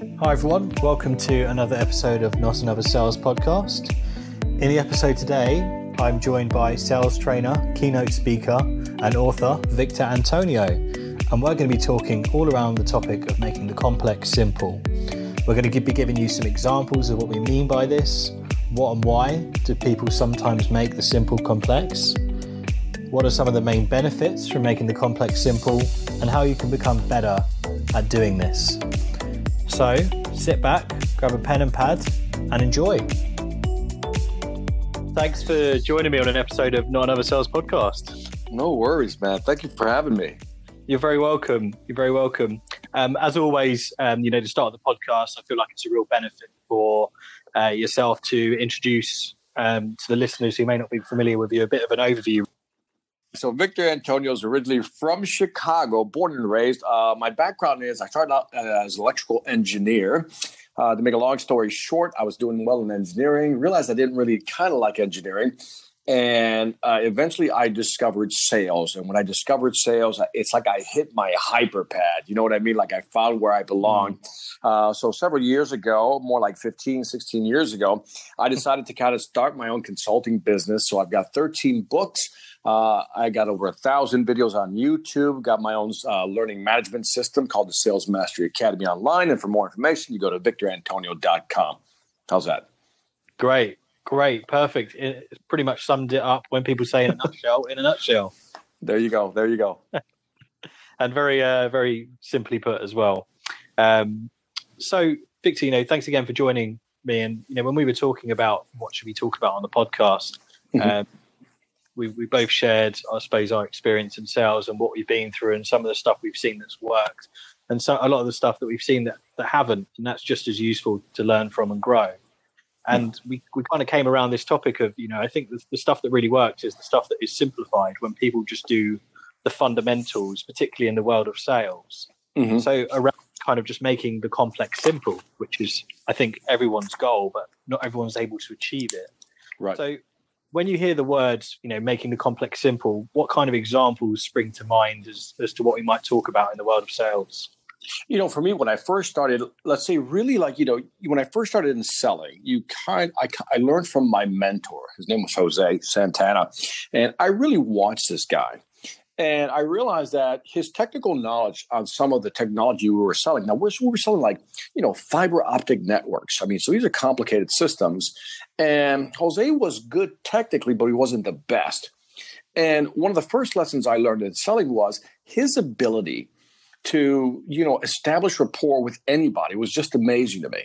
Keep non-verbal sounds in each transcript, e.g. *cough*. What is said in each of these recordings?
Hi, everyone. Welcome to another episode of Not Another Sales Podcast. In the episode today, I'm joined by sales trainer, keynote speaker, and author Victor Antonio. And we're going to be talking all around the topic of making the complex simple. We're going to be giving you some examples of what we mean by this, what and why do people sometimes make the simple complex, what are some of the main benefits from making the complex simple, and how you can become better at doing this. So sit back, grab a pen and pad, and enjoy. Thanks for joining me on an episode of Not Another Sales Podcast. No worries, man. Thank you for having me. You're very welcome. You're very welcome. Um, as always, um, you know, to start the podcast, I feel like it's a real benefit for uh, yourself to introduce um, to the listeners who may not be familiar with you a bit of an overview so Victor Antonio is originally from Chicago, born and raised. Uh, my background is I started out as electrical engineer. Uh, to make a long story short, I was doing well in engineering. Realized I didn't really kind of like engineering, and uh, eventually I discovered sales. And when I discovered sales, it's like I hit my hyper pad. You know what I mean? Like I found where I belong. Mm. so several years ago, more like 15, 16 years ago, I decided to kind of start my own consulting business. So I've got 13 books. Uh, I got over a thousand videos on YouTube. Got my own uh, learning management system called the Sales Mastery Academy online. And for more information, you go to victorantonio.com. How's that? Great, great, perfect. It pretty much summed it up when people say in a nutshell. In a nutshell. There you go. There you go. *laughs* and very, uh, very simply put as well. Um, so, Victor, you know, thanks again for joining me. And you know, when we were talking about what should we talk about on the podcast. Mm-hmm. Um, we, we both shared, I suppose, our experience in sales and what we've been through and some of the stuff we've seen that's worked and so a lot of the stuff that we've seen that, that haven't. And that's just as useful to learn from and grow. And we, we kind of came around this topic of, you know, I think the, the stuff that really works is the stuff that is simplified when people just do the fundamentals, particularly in the world of sales. Mm-hmm. So around kind of just making the complex simple, which is, I think, everyone's goal, but not everyone's able to achieve it. Right. So when you hear the words, you know, making the complex simple, what kind of examples spring to mind as, as to what we might talk about in the world of sales? You know, for me, when I first started, let's say, really like, you know, when I first started in selling, you kind, I, I learned from my mentor. His name was Jose Santana, and I really watched this guy. And I realized that his technical knowledge on some of the technology we were selling. Now, we're, were selling like, you know, fiber optic networks. I mean, so these are complicated systems. And Jose was good technically, but he wasn't the best. And one of the first lessons I learned in selling was his ability to, you know, establish rapport with anybody was just amazing to me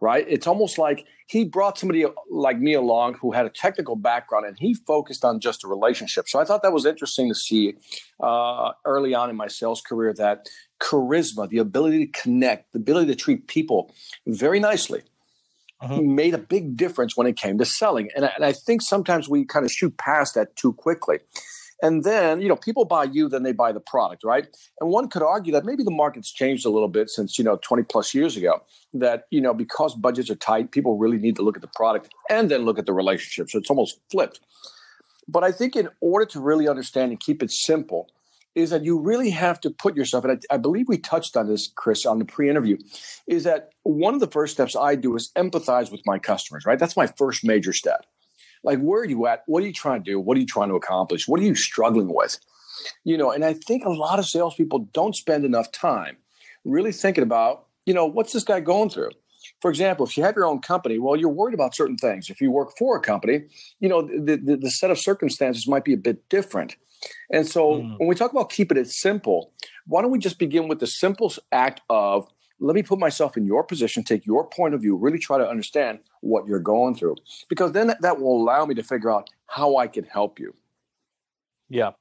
right? It's almost like he brought somebody like me along who had a technical background and he focused on just a relationship. So I thought that was interesting to see uh, early on in my sales career that charisma, the ability to connect, the ability to treat people very nicely. Uh-huh. Made a big difference when it came to selling. And I, and I think sometimes we kind of shoot past that too quickly. And then, you know, people buy you, then they buy the product, right? And one could argue that maybe the market's changed a little bit since, you know, 20 plus years ago. That, you know, because budgets are tight, people really need to look at the product and then look at the relationship. So it's almost flipped. But I think in order to really understand and keep it simple, is that you really have to put yourself, and I, I believe we touched on this, Chris, on the pre interview, is that one of the first steps I do is empathize with my customers, right? That's my first major step. Like, where are you at? What are you trying to do? What are you trying to accomplish? What are you struggling with? You know, and I think a lot of salespeople don't spend enough time really thinking about, you know, what's this guy going through? For example, if you have your own company, well, you're worried about certain things. If you work for a company, you know, the, the, the set of circumstances might be a bit different. And so mm. when we talk about keeping it simple, why don't we just begin with the simple act of let me put myself in your position, take your point of view, really try to understand what you're going through, because then that will allow me to figure out how I can help you. Yeah,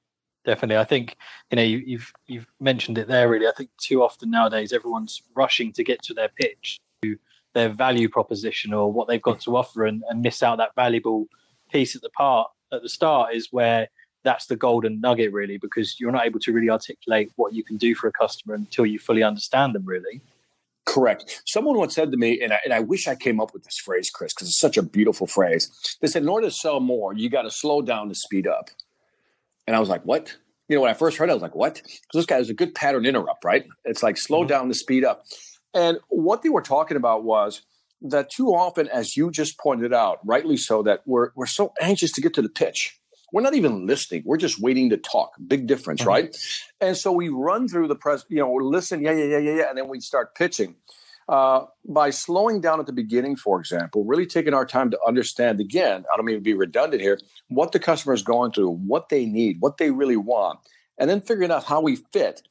definitely. I think you know you, have you've, you've mentioned it there. Really, I think too often nowadays everyone's rushing to get to their pitch, to their value proposition or what they've got to offer, and, and miss out that valuable piece at the part at the start is where that's the golden nugget really because you're not able to really articulate what you can do for a customer until you fully understand them really Correct. Someone once said to me, and I, and I wish I came up with this phrase, Chris, because it's such a beautiful phrase. They said, in order to sell more, you got to slow down to speed up. And I was like, what? You know, when I first heard it, I was like, what? Because this guy is a good pattern interrupt, right? It's like slow mm-hmm. down to speed up. And what they were talking about was that too often, as you just pointed out, rightly so, that we're we're so anxious to get to the pitch. We're not even listening. We're just waiting to talk. Big difference, mm-hmm. right? And so we run through the press, you know, we listen, yeah, yeah, yeah, yeah, yeah, and then we start pitching. Uh, by slowing down at the beginning, for example, really taking our time to understand again, I don't mean to be redundant here, what the customer is going through, what they need, what they really want, and then figuring out how we fit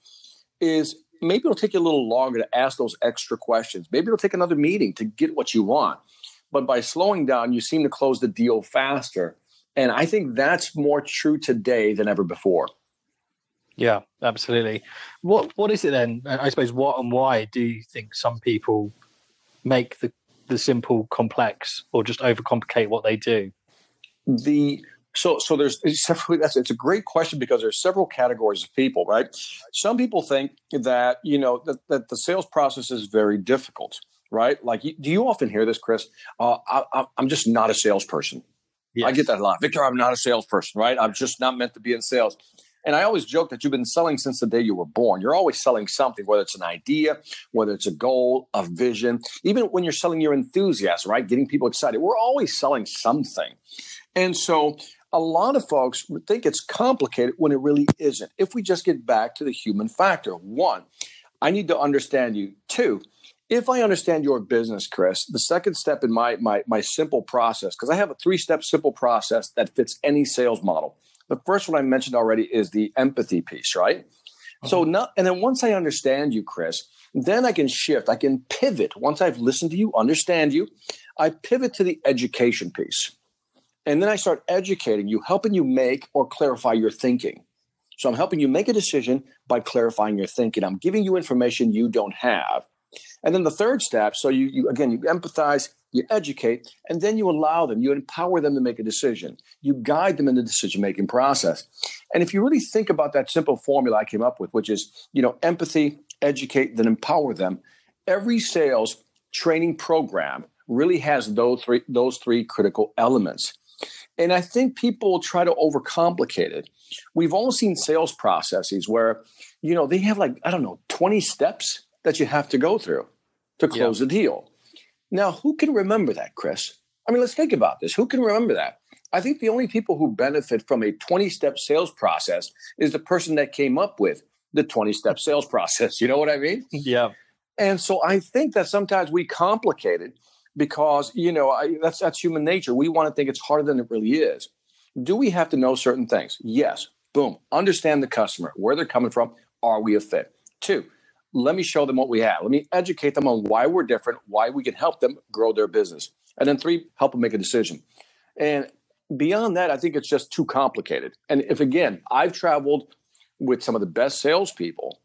is maybe it'll take you a little longer to ask those extra questions. Maybe it'll take another meeting to get what you want. But by slowing down, you seem to close the deal faster. And I think that's more true today than ever before. Yeah, absolutely. What what is it then? I suppose what and why do you think some people make the the simple complex or just overcomplicate what they do? The so, so there's several. That's it's a great question because there's several categories of people, right? Some people think that you know that, that the sales process is very difficult, right? Like, do you often hear this, Chris? Uh, I, am just not a salesperson. Yes. I get that a lot, Victor. I'm not a salesperson, right? I'm just not meant to be in sales. And I always joke that you've been selling since the day you were born. You're always selling something, whether it's an idea, whether it's a goal, a vision, even when you're selling your enthusiasm, right? Getting people excited. We're always selling something. And so a lot of folks think it's complicated when it really isn't. If we just get back to the human factor, one, I need to understand you. Two, if I understand your business, Chris, the second step in my my my simple process, because I have a three-step simple process that fits any sales model. The first one I mentioned already is the empathy piece, right? Mm-hmm. So now, and then once I understand you, Chris, then I can shift. I can pivot. Once I've listened to you, understand you, I pivot to the education piece. And then I start educating you, helping you make or clarify your thinking. So I'm helping you make a decision by clarifying your thinking. I'm giving you information you don't have. And then the third step, so you, you again, you empathize, you educate, and then you allow them, you empower them to make a decision. You guide them in the decision making process. And if you really think about that simple formula I came up with, which is, you know, empathy, educate, then empower them, every sales training program really has those three, those three critical elements. And I think people try to overcomplicate it. We've all seen sales processes where, you know, they have like, I don't know, 20 steps that you have to go through to close yeah. a deal. Now, who can remember that, Chris? I mean, let's think about this. Who can remember that? I think the only people who benefit from a 20 step sales process is the person that came up with the 20 step *laughs* sales process. You know what I mean? Yeah. And so I think that sometimes we complicate it because you know I, that's that's human nature. We want to think it's harder than it really is. Do we have to know certain things? Yes. Boom. Understand the customer, where they're coming from. Are we a fit? Two. Let me show them what we have. Let me educate them on why we're different, why we can help them grow their business. And then three, help them make a decision. And beyond that, I think it's just too complicated. And if again, I've traveled with some of the best salespeople,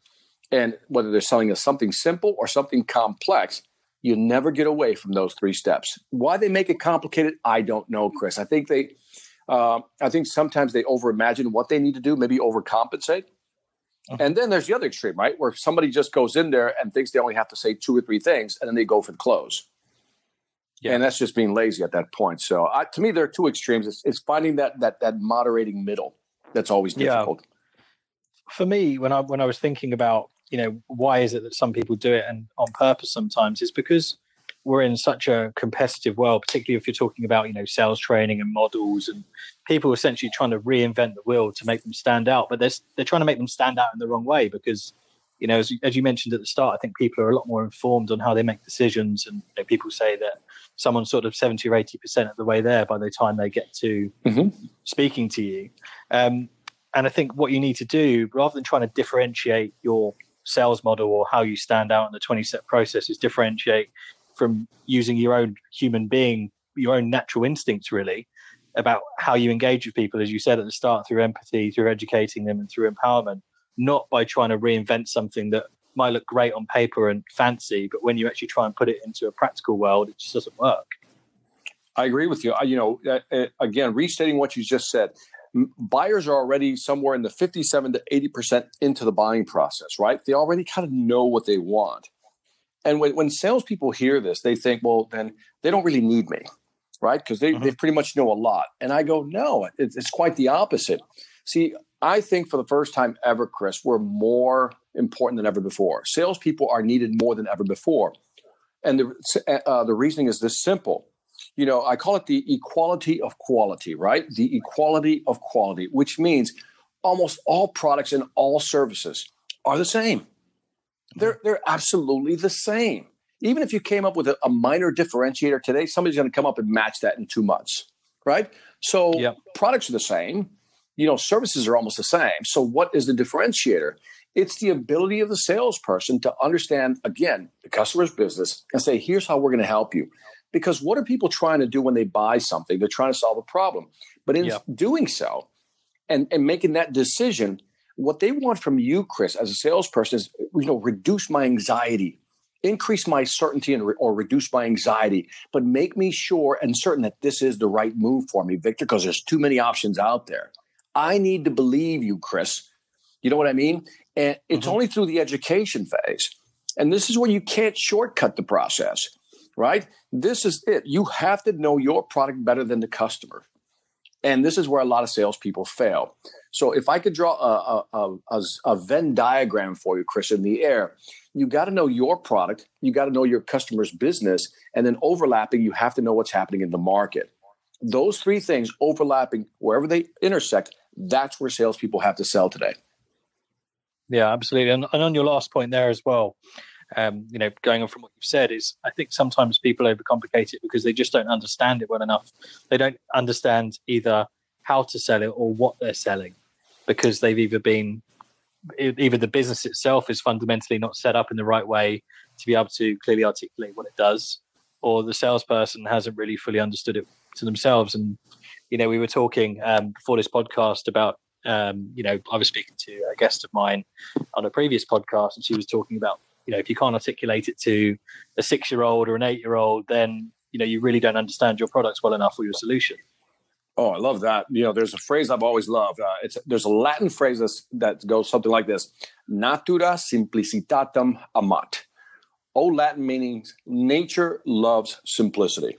and whether they're selling us something simple or something complex, you never get away from those three steps. Why they make it complicated, I don't know, Chris. I think they, uh, I think sometimes they overimagine what they need to do, maybe overcompensate. Uh-huh. And then there's the other extreme, right, where somebody just goes in there and thinks they only have to say two or three things, and then they go for the close. Yeah. And that's just being lazy at that point. So uh, to me, there are two extremes. It's, it's, finding that that that moderating middle that's always difficult. Yeah. For me, when I when I was thinking about you know why is it that some people do it and on purpose sometimes is because we're in such a competitive world particularly if you're talking about you know sales training and models and people essentially trying to reinvent the wheel to make them stand out but they're, they're trying to make them stand out in the wrong way because you know as, as you mentioned at the start i think people are a lot more informed on how they make decisions and you know, people say that someone's sort of 70 or 80 percent of the way there by the time they get to mm-hmm. speaking to you um, and i think what you need to do rather than trying to differentiate your sales model or how you stand out in the 20 step process is differentiate from using your own human being, your own natural instincts, really, about how you engage with people, as you said at the start, through empathy, through educating them, and through empowerment, not by trying to reinvent something that might look great on paper and fancy, but when you actually try and put it into a practical world, it just doesn't work. I agree with you. I, You know, uh, uh, again, restating what you just said, buyers are already somewhere in the 57 to 80% into the buying process, right? They already kind of know what they want. And when, when salespeople hear this, they think, well, then they don't really need me, right? Because they, mm-hmm. they pretty much know a lot. And I go, no, it's, it's quite the opposite. See, I think for the first time ever, Chris, we're more, important than ever before. Salespeople are needed more than ever before. And the, uh, the reasoning is this simple. You know, I call it the equality of quality, right? The equality of quality, which means almost all products and all services are the same. They're, they're absolutely the same. Even if you came up with a, a minor differentiator today, somebody's going to come up and match that in two months, right? So yep. products are the same. You know, services are almost the same. So what is the differentiator? It's the ability of the salesperson to understand, again, the customer's business and say, here's how we're going to help you. Because what are people trying to do when they buy something? They're trying to solve a problem. But in yep. doing so and, and making that decision, what they want from you, Chris, as a salesperson is, you know, reduce my anxiety, increase my certainty and re- or reduce my anxiety, but make me sure and certain that this is the right move for me, Victor, because there's too many options out there. I need to believe you, Chris. You know what I mean? And it's mm-hmm. only through the education phase. And this is where you can't shortcut the process, right? This is it. You have to know your product better than the customer. And this is where a lot of salespeople fail. So if I could draw a, a, a, a Venn diagram for you, Chris, in the air, you got to know your product, you got to know your customer's business, and then overlapping, you have to know what's happening in the market. Those three things overlapping, wherever they intersect, that's where salespeople have to sell today. Yeah, absolutely. And, and on your last point there as well, um, you know, going on from what you've said, is I think sometimes people overcomplicate it because they just don't understand it well enough. They don't understand either how to sell it or what they're selling because they've either been either the business itself is fundamentally not set up in the right way to be able to clearly articulate what it does, or the salesperson hasn't really fully understood it to themselves. And you know, we were talking um, before this podcast about um, you know, I was speaking to a guest of mine on a previous podcast, and she was talking about you know, if you can't articulate it to a six-year-old or an eight-year-old, then you know you really don't understand your products well enough or your solution. Oh, I love that. You know, there's a phrase I've always loved. Uh, it's there's a Latin phrase that goes something like this: "Natura simplicitatem amat." Old Latin meaning nature loves simplicity,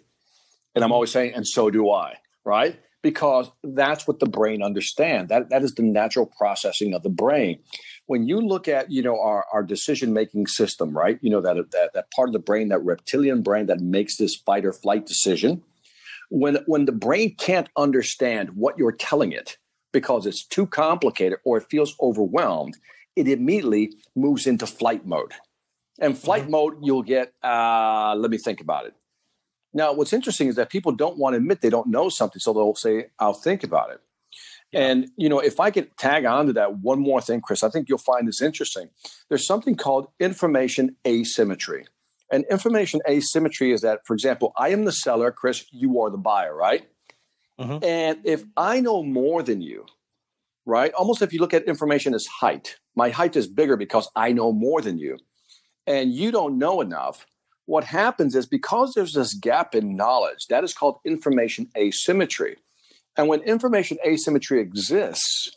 and I'm always saying, and so do I. Right? Because that's what the brain understands. That that is the natural processing of the brain. When you look at you know our, our decision making system, right? You know that, that that part of the brain, that reptilian brain that makes this fight or flight decision when when the brain can't understand what you're telling it because it's too complicated or it feels overwhelmed, it immediately moves into flight mode. And flight mm-hmm. mode, you'll get, uh, let me think about it. Now, what's interesting is that people don't want to admit they don't know something, so they'll say, I'll think about it. Yeah. And, you know, if I could tag on to that one more thing, Chris, I think you'll find this interesting. There's something called information asymmetry. And information asymmetry is that, for example, I am the seller, Chris, you are the buyer, right? Mm-hmm. And if I know more than you, right? Almost if you look at information as height, my height is bigger because I know more than you, and you don't know enough. What happens is because there's this gap in knowledge, that is called information asymmetry. And when information asymmetry exists,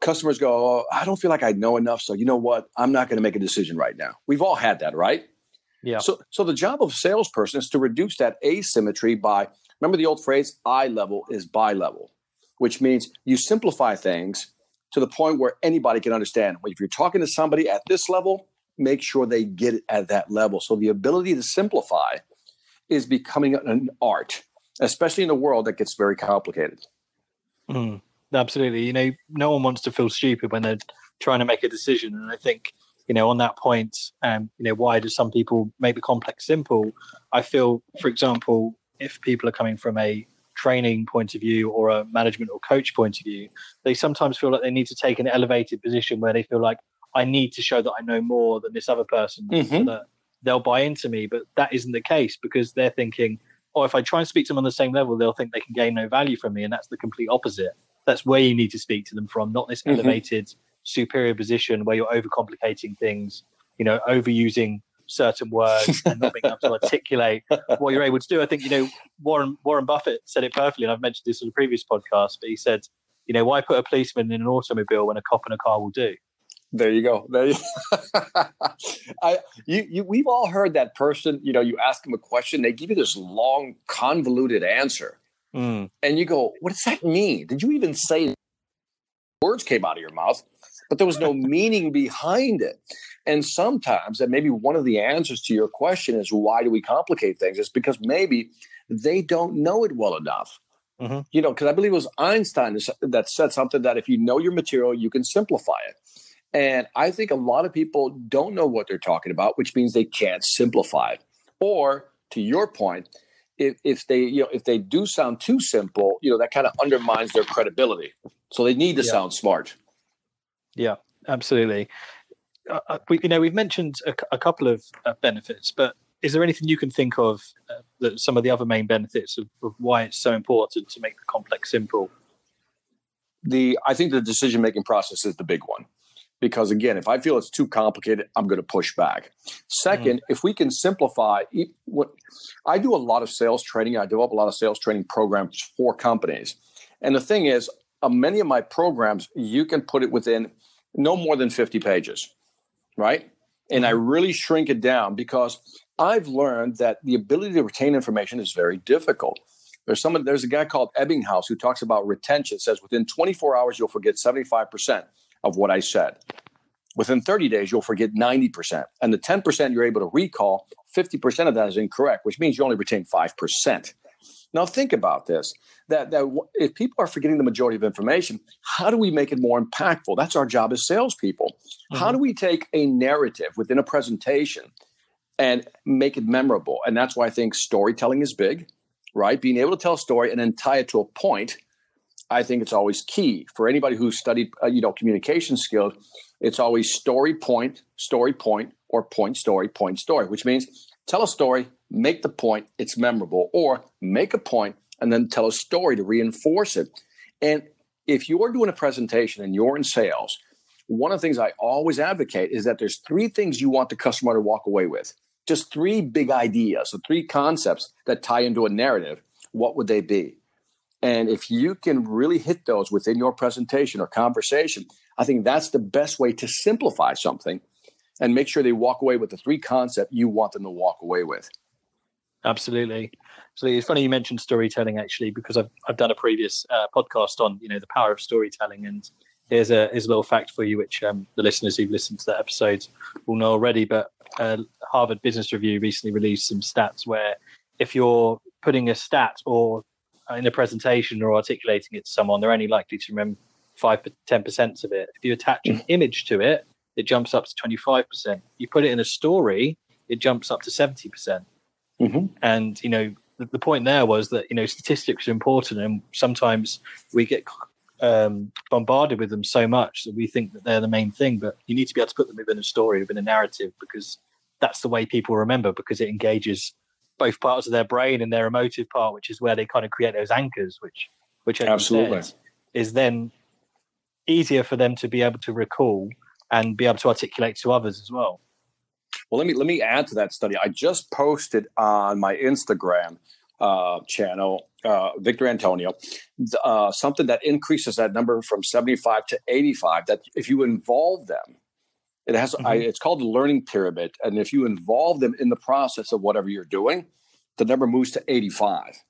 customers go, oh, I don't feel like I know enough. So, you know what? I'm not going to make a decision right now. We've all had that, right? Yeah. So, so the job of a salesperson is to reduce that asymmetry by remember the old phrase eye level is buy level, which means you simplify things to the point where anybody can understand. If you're talking to somebody at this level, make sure they get it at that level. So the ability to simplify is becoming an art, especially in a world that gets very complicated. Mm, absolutely. You know, no one wants to feel stupid when they're trying to make a decision. And I think you know, on that point, um, you know, why do some people make the complex simple? I feel, for example, if people are coming from a training point of view or a management or coach point of view, they sometimes feel like they need to take an elevated position where they feel like I need to show that I know more than this other person mm-hmm. so that they'll buy into me. But that isn't the case because they're thinking, oh, if I try and speak to them on the same level, they'll think they can gain no value from me. And that's the complete opposite. That's where you need to speak to them from, not this mm-hmm. elevated superior position where you're overcomplicating things, you know, overusing certain words and not being able to articulate what you're able to do. I think, you know, Warren Warren Buffett said it perfectly, and I've mentioned this on a previous podcast, but he said, you know, why put a policeman in an automobile when a cop in a car will do? There you go. There you, *laughs* I, you, you, we've all heard that person. You know, you ask them a question, they give you this long, convoluted answer, mm. and you go, "What does that mean? Did you even say words came out of your mouth?" but there was no *laughs* meaning behind it. And sometimes, and maybe one of the answers to your question is why do we complicate things? It's because maybe they don't know it well enough. Mm-hmm. You know, because I believe it was Einstein that said something that if you know your material, you can simplify it. And I think a lot of people don't know what they're talking about, which means they can't simplify it. Or to your point, if, if they you know if they do sound too simple, you know that kind of undermines their credibility. So they need to yeah. sound smart. Yeah, absolutely. Uh, uh, we, you know, we've mentioned a, a couple of uh, benefits, but is there anything you can think of uh, that some of the other main benefits of, of why it's so important to make the complex simple? The I think the decision making process is the big one because again if i feel it's too complicated i'm going to push back. Second mm. if we can simplify what i do a lot of sales training i develop a lot of sales training programs for companies. And the thing is uh, many of my programs you can put it within no more than 50 pages right? And i mm-hmm. really shrink it down because i've learned that the ability to retain information is very difficult. There's someone there's a guy called ebbinghaus who talks about retention says within 24 hours you'll forget 75% of what I said. Within 30 days, you'll forget 90%. And the 10% you're able to recall, 50% of that is incorrect, which means you only retain 5%. Now, think about this that, that if people are forgetting the majority of information, how do we make it more impactful? That's our job as salespeople. Mm-hmm. How do we take a narrative within a presentation and make it memorable? And that's why I think storytelling is big, right? Being able to tell a story and then tie it to a point I think it's always key for anybody who's studied, uh, you know, communication skills. It's always story point, story point, or point story, point story, which means tell a story, make the point, it's memorable, or make a point and then tell a story to reinforce it. And if you're doing a presentation and you're in sales, one of the things I always advocate is that there's three things you want the customer to walk away with. Just three big ideas, so three concepts that tie into a narrative. What would they be? And if you can really hit those within your presentation or conversation, I think that's the best way to simplify something and make sure they walk away with the three concept you want them to walk away with. Absolutely. So it's funny you mentioned storytelling actually, because I've, I've done a previous uh, podcast on, you know, the power of storytelling. And here's a, here's a little fact for you, which um, the listeners who've listened to that episode will know already. But uh, Harvard Business Review recently released some stats where if you're putting a stat or in a presentation or articulating it to someone, they're only likely to remember five to ten percent of it. If you attach an image to it, it jumps up to twenty five percent. You put it in a story, it jumps up to seventy percent. Mm-hmm. And you know, the, the, point there was that you know statistics are important, and sometimes we get um, bombarded with them so much that we think that they're the main thing. But you need to be able to put them within a story, within a narrative, because that's the way people remember because it engages both parts of their brain and their emotive part, which is where they kind of create those anchors, which which absolutely says, is then easier for them to be able to recall and be able to articulate to others as well. Well, let me let me add to that study. I just posted on my Instagram uh, channel, uh, Victor Antonio, uh, something that increases that number from seventy five to eighty five. That if you involve them it has mm-hmm. I, it's called the learning pyramid, and if you involve them in the process of whatever you're doing, the number moves to 85.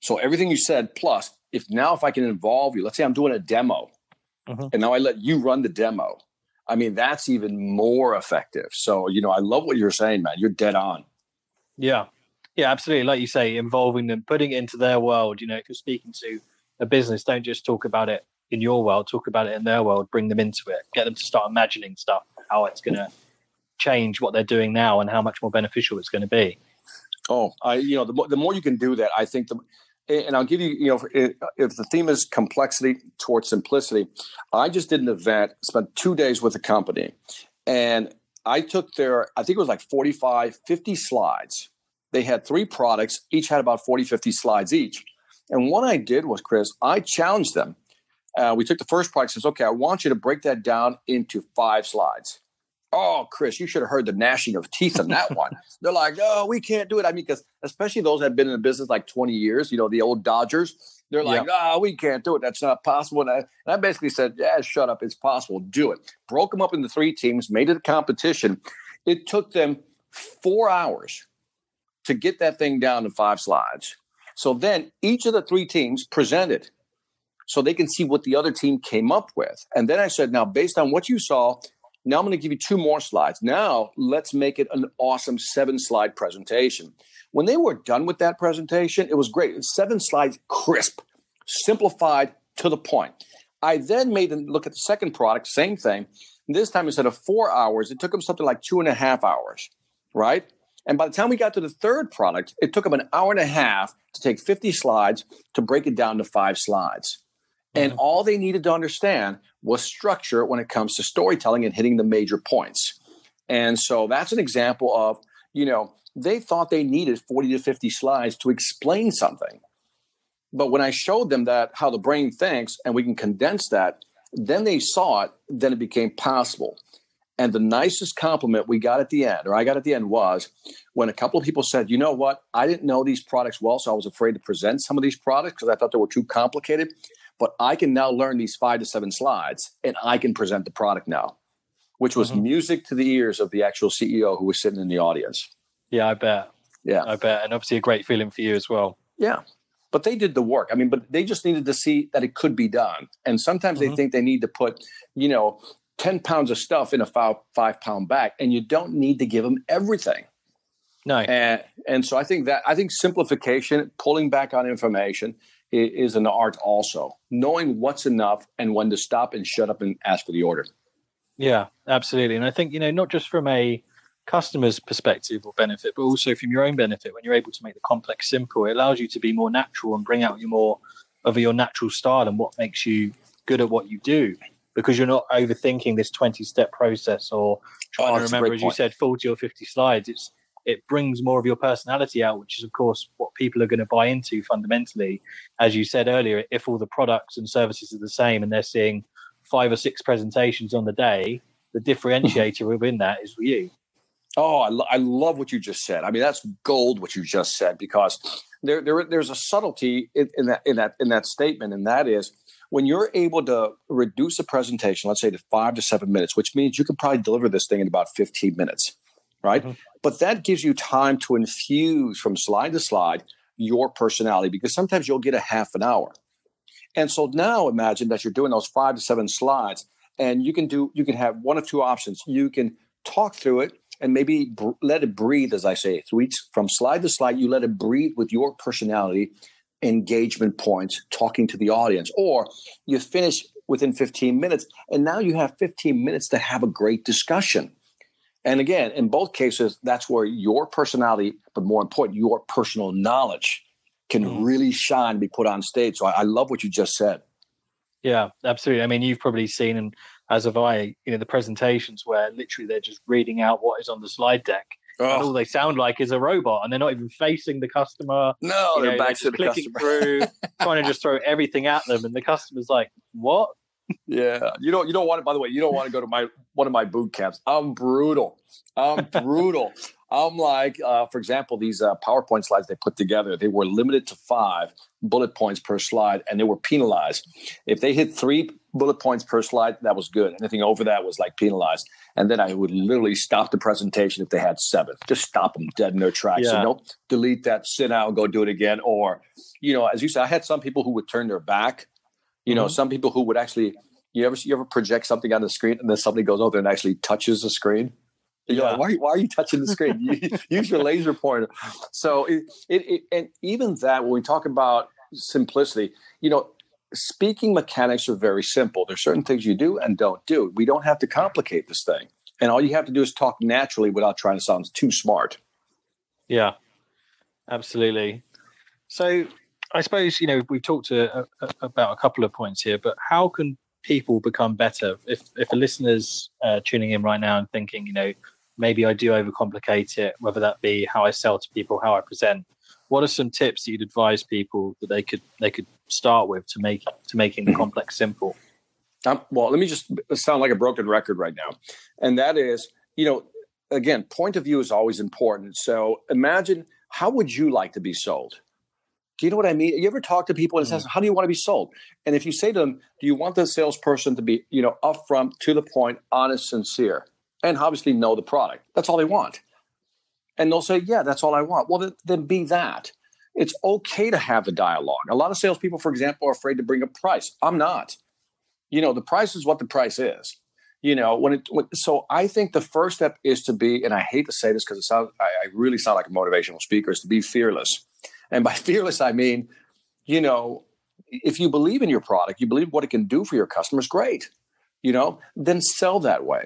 So everything you said plus, if now if I can involve you, let's say I'm doing a demo, mm-hmm. and now I let you run the demo. I mean, that's even more effective. So, you know, I love what you're saying, man. You're dead on. Yeah. Yeah, absolutely. Like you say, involving them, putting it into their world, you know, if you're speaking to a business, don't just talk about it in your world, talk about it in their world, bring them into it, get them to start imagining stuff how it's going to change what they're doing now and how much more beneficial it's going to be. Oh, I you know the more, the more you can do that, I think the and I'll give you you know if the theme is complexity towards simplicity, I just did an event, spent two days with a company, and I took their I think it was like 45, 50 slides. They had three products, each had about 40, 50 slides each. And what I did was, Chris, I challenged them uh, we took the first product says, okay, I want you to break that down into five slides. Oh, Chris, you should have heard the gnashing of teeth on that one. *laughs* They're like, oh, we can't do it. I mean, because especially those that have been in the business like 20 years, you know, the old Dodgers, they're like, yep. oh, we can't do it. That's not possible. And I, and I basically said, yeah, shut up. It's possible. Do it. Broke them up into three teams, made it a competition. It took them four hours to get that thing down to five slides. So then each of the three teams presented so they can see what the other team came up with. And then I said, now, based on what you saw, now I'm going to give you two more slides. Now let's make it an awesome seven slide presentation. When they were done with that presentation, it was great. Seven slides, crisp, simplified to the point. I then made them look at the second product, same thing. This time instead of four hours, it took them something like two and a half hours, right? And by the time we got to the third product, it took them an hour and a half to take 50 slides to break it down to five slides. And mm-hmm. all they needed to understand was structure when it comes to storytelling and hitting the major points. And so that's an example of, you know, they thought they needed 40 to 50 slides to explain something. But when I showed them that how the brain thinks and we can condense that, then they saw it, then it became possible. And the nicest compliment we got at the end, or I got at the end, was when a couple of people said, you know what, I didn't know these products well, so I was afraid to present some of these products because I thought they were too complicated. But I can now learn these five to seven slides and I can present the product now, which was mm-hmm. music to the ears of the actual CEO who was sitting in the audience. Yeah, I bet. Yeah. I bet. And obviously a great feeling for you as well. Yeah but they did the work. I mean, but they just needed to see that it could be done. And sometimes mm-hmm. they think they need to put, you know, 10 pounds of stuff in a five, five pound bag, and you don't need to give them everything. No. And, and so I think that, I think simplification, pulling back on information is, is an art also. Knowing what's enough and when to stop and shut up and ask for the order. Yeah, absolutely. And I think, you know, not just from a, customer's perspective or benefit, but also from your own benefit. When you're able to make the complex simple, it allows you to be more natural and bring out your more of your natural style and what makes you good at what you do because you're not overthinking this 20 step process or oh, trying oh, to remember, as you said, 40 or 50 slides. It's it brings more of your personality out, which is of course what people are going to buy into fundamentally. As you said earlier, if all the products and services are the same and they're seeing five or six presentations on the day, the differentiator *laughs* within that is for you. Oh, I, lo- I love what you just said. I mean, that's gold what you just said because there, there there's a subtlety in, in, that in that in that statement, and that is when you're able to reduce a presentation, let's say to five to seven minutes, which means you can probably deliver this thing in about 15 minutes, right? Mm-hmm. But that gives you time to infuse from slide to slide your personality because sometimes you'll get a half an hour. And so now imagine that you're doing those five to seven slides and you can do you can have one of two options. You can talk through it and maybe br- let it breathe, as I say, through each from slide to slide. You let it breathe with your personality, engagement points, talking to the audience, or you finish within 15 minutes, and now you have 15 minutes to have a great discussion. And again, in both cases, that's where your personality, but more important, your personal knowledge can mm. really shine, be put on stage. So I, I love what you just said. Yeah, absolutely. I mean, you've probably seen and as of I, you know, the presentations where literally they're just reading out what is on the slide deck. Oh. And all they sound like is a robot, and they're not even facing the customer. No, you they're back they're to the clicking customer. through, *laughs* trying to just throw everything at them, and the customer's like, "What?" Yeah, you don't. You don't want to. By the way, you don't want to go to my one of my boot camps. I'm brutal. I'm *laughs* brutal. I'm like, uh, for example, these uh, PowerPoint slides they put together, they were limited to five bullet points per slide, and they were penalized. If they hit three bullet points per slide, that was good. Anything over that was like penalized. And then I would literally stop the presentation if they had seven. Just stop them dead in their tracks. Yeah. So nope, delete that, sit down, go do it again. Or, you know, as you said, I had some people who would turn their back. You know, mm-hmm. some people who would actually. You ever you ever project something on the screen and then somebody goes over and actually touches the screen? You're yeah. like, why are, you, why are you touching the screen? *laughs* use your laser pointer. So it, it, it, and even that when we talk about simplicity, you know, speaking mechanics are very simple. There's certain things you do and don't do. We don't have to complicate this thing. And all you have to do is talk naturally without trying to sound too smart. Yeah, absolutely. So I suppose, you know, we've talked to, uh, uh, about a couple of points here, but how can people become better? If, if a listener's uh, tuning in right now and thinking, you know, maybe I do overcomplicate it, whether that be how I sell to people, how I present. What are some tips that you'd advise people that they could they could start with to make to making the complex simple? Um, well, let me just sound like a broken record right now, and that is, you know, again, point of view is always important. So imagine how would you like to be sold? Do you know what I mean? You ever talk to people and mm. says, "How do you want to be sold?" And if you say to them, "Do you want the salesperson to be, you know, upfront, to the point, honest, sincere?" and obviously know the product. That's all they want. And they'll say, yeah, that's all I want. Well, then, then be that. It's okay to have the dialogue. A lot of salespeople, for example, are afraid to bring a price. I'm not. You know, the price is what the price is. You know, when it when, so I think the first step is to be, and I hate to say this because it sounds I, I really sound like a motivational speaker, is to be fearless. And by *laughs* fearless, I mean, you know, if you believe in your product, you believe what it can do for your customers, great. You know, then sell that way.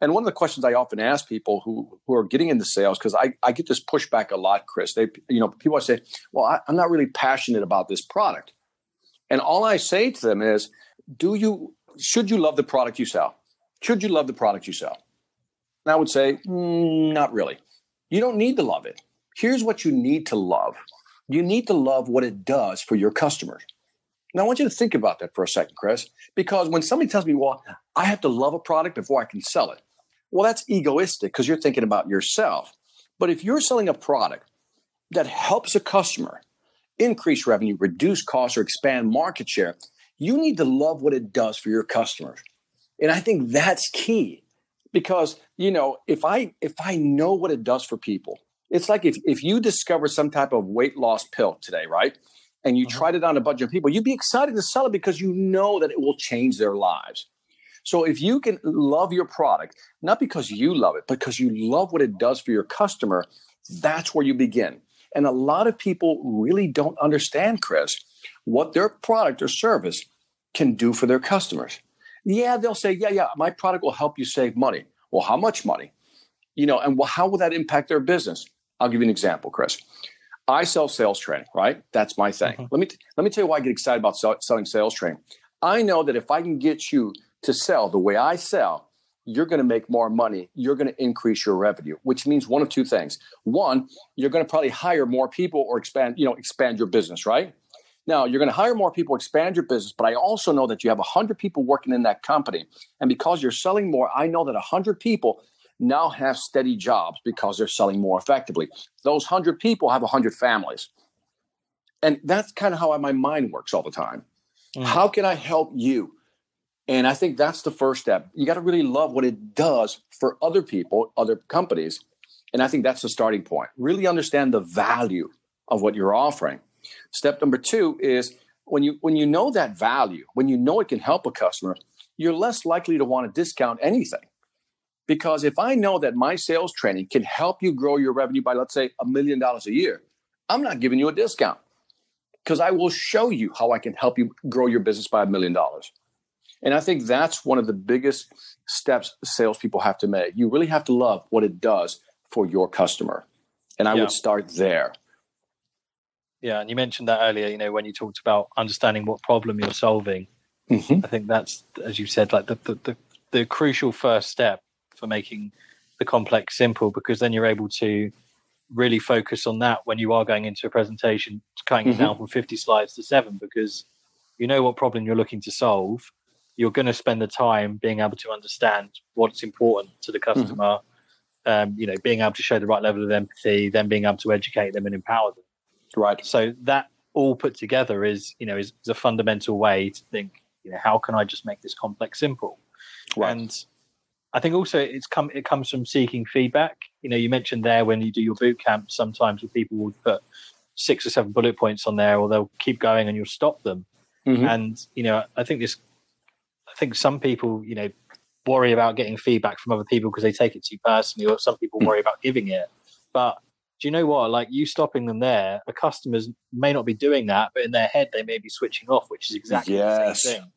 And one of the questions I often ask people who, who are getting into sales, because I, I get this pushback a lot, Chris. They, you know, people say, well, I, I'm not really passionate about this product. And all I say to them is, do you, should you love the product you sell? Should you love the product you sell? And I would say, mm, not really. You don't need to love it. Here's what you need to love you need to love what it does for your customers. Now, I want you to think about that for a second, Chris, because when somebody tells me, well, I have to love a product before I can sell it, well, that's egoistic because you're thinking about yourself. But if you're selling a product that helps a customer increase revenue, reduce costs, or expand market share, you need to love what it does for your customers. And I think that's key because, you know, if I if I know what it does for people, it's like if, if you discover some type of weight loss pill today, right? And you uh-huh. tried it on a bunch of people, you'd be excited to sell it because you know that it will change their lives. So if you can love your product, not because you love it, but because you love what it does for your customer, that's where you begin. And a lot of people really don't understand, Chris, what their product or service can do for their customers. Yeah, they'll say, yeah, yeah, my product will help you save money. Well, how much money? You know, and well, how will that impact their business? I'll give you an example, Chris. I sell sales training, right? That's my thing. Mm-hmm. Let me let me tell you why I get excited about sell, selling sales training. I know that if I can get you to sell the way I sell, you're going to make more money. You're going to increase your revenue, which means one of two things. One, you're going to probably hire more people or expand, you know, expand your business, right? Now, you're going to hire more people, expand your business, but I also know that you have 100 people working in that company. And because you're selling more, I know that 100 people now have steady jobs because they're selling more effectively. Those 100 people have 100 families. And that's kind of how my mind works all the time. Mm. How can I help you? And I think that's the first step. You got to really love what it does for other people, other companies. And I think that's the starting point. Really understand the value of what you're offering. Step number two is when you when you know that value, when you know it can help a customer, you're less likely to want to discount anything. Because if I know that my sales training can help you grow your revenue by, let's say, a million dollars a year, I'm not giving you a discount because I will show you how I can help you grow your business by a million dollars. And I think that's one of the biggest steps salespeople have to make. You really have to love what it does for your customer. And I yeah. would start there. Yeah, and you mentioned that earlier, you know, when you talked about understanding what problem you're solving. Mm-hmm. I think that's, as you said, like the, the, the, the crucial first step for making the complex simple, because then you're able to really focus on that when you are going into a presentation, cutting mm-hmm. it down from 50 slides to seven, because you know what problem you're looking to solve you're going to spend the time being able to understand what's important to the mm-hmm. customer. Mm-hmm. Um, you know, being able to show the right level of empathy, then being able to educate them and empower them. Right. So that all put together is, you know, is, is a fundamental way to think. You know, how can I just make this complex simple? Right. And I think also it's come it comes from seeking feedback. You know, you mentioned there when you do your boot camp, sometimes people will put six or seven bullet points on there, or they'll keep going and you'll stop them. Mm-hmm. And you know, I think this I think some people, you know, worry about getting feedback from other people because they take it too personally, or some people hmm. worry about giving it. But do you know what? Like you stopping them there, the customers may not be doing that, but in their head they may be switching off, which is exactly yes. the same thing.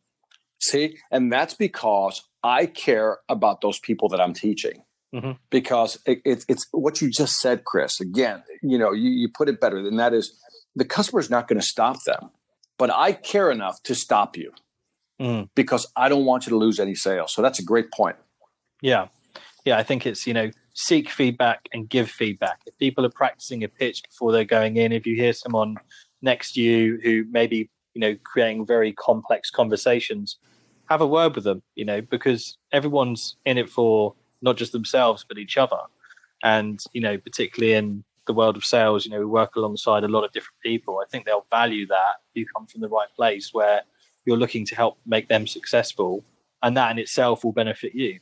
See, and that's because I care about those people that I'm teaching. Mm-hmm. Because it, it's it's what you just said, Chris. Again, you know, you, you put it better than that is the customer is not going to stop them, but I care enough to stop you mm. because I don't want you to lose any sales. So that's a great point. Yeah. Yeah. I think it's, you know, seek feedback and give feedback. If people are practicing a pitch before they're going in, if you hear someone next to you who maybe, you know, creating very complex conversations, have a word with them, you know, because everyone's in it for not just themselves, but each other. And, you know, particularly in the world of sales, you know, we work alongside a lot of different people. I think they'll value that you come from the right place where you're looking to help make them successful, and that in itself will benefit you.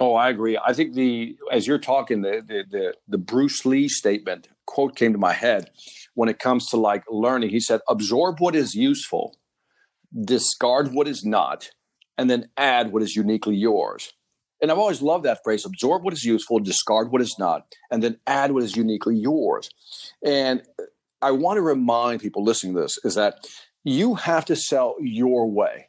Oh, I agree. I think the as you're talking, the the the, the Bruce Lee statement quote came to my head when it comes to like learning. He said, "Absorb what is useful, discard what is not, and then add what is uniquely yours." And I've always loved that phrase: absorb what is useful, discard what is not, and then add what is uniquely yours. And I want to remind people listening to this is that you have to sell your way.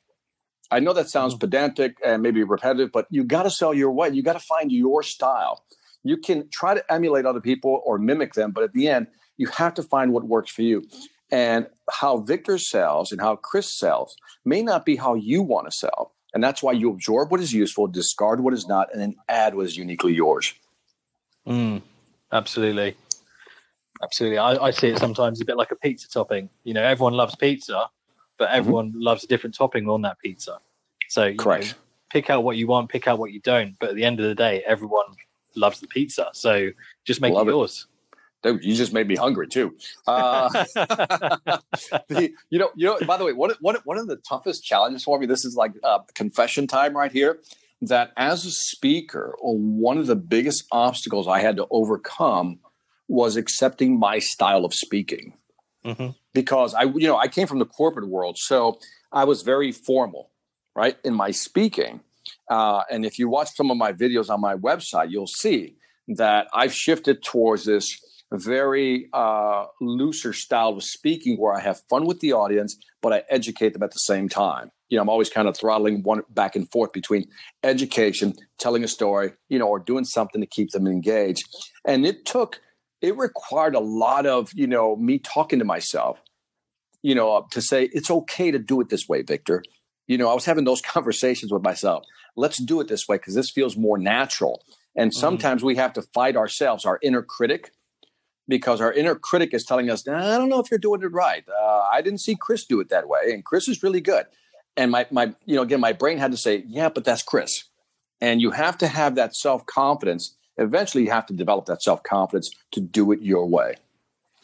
I know that sounds mm-hmm. pedantic and maybe repetitive, but you got to sell your way. You got to find your style. You can try to emulate other people or mimic them, but at the end, you have to find what works for you. And how Victor sells and how Chris sells may not be how you want to sell. And that's why you absorb what is useful, discard what is not, and then add what is uniquely yours. Mm, absolutely. Absolutely. I, I, see it sometimes a bit like a pizza topping. You know, everyone loves pizza, but mm-hmm. everyone mm-hmm. loves a different topping on that pizza. So, correct. Know, pick out what you want, pick out what you don't. But at the end of the day, everyone loves the pizza. So just make Love it yours. Dude, you just made me hungry too. Uh, *laughs* *laughs* the, you know, you know. By the way, one, one, one of the toughest challenges for me. This is like uh, confession time right here. That as a speaker, one of the biggest obstacles I had to overcome was accepting my style of speaking. Mm-hmm. Because I, you know, I came from the corporate world, so I was very formal, right, in my speaking. Uh, and if you watch some of my videos on my website, you'll see that I've shifted towards this very uh, looser style of speaking where I have fun with the audience, but I educate them at the same time. You know, I'm always kind of throttling one back and forth between education, telling a story, you know, or doing something to keep them engaged. And it took, it required a lot of, you know, me talking to myself, you know, to say, it's okay to do it this way, Victor. You know, I was having those *laughs* conversations with myself. Let's do it this way because this feels more natural. And mm-hmm. sometimes mm-hmm. we have to fight ourselves, our inner critic, because our inner critic is telling us, I don't know if you're doing it right. Uh, I didn't see Chris do it that way, and Chris is really good. And my my you know again, my brain had to say, yeah, but that's Chris. And you have to have that self confidence. Eventually, you have to develop that self confidence to do it your way.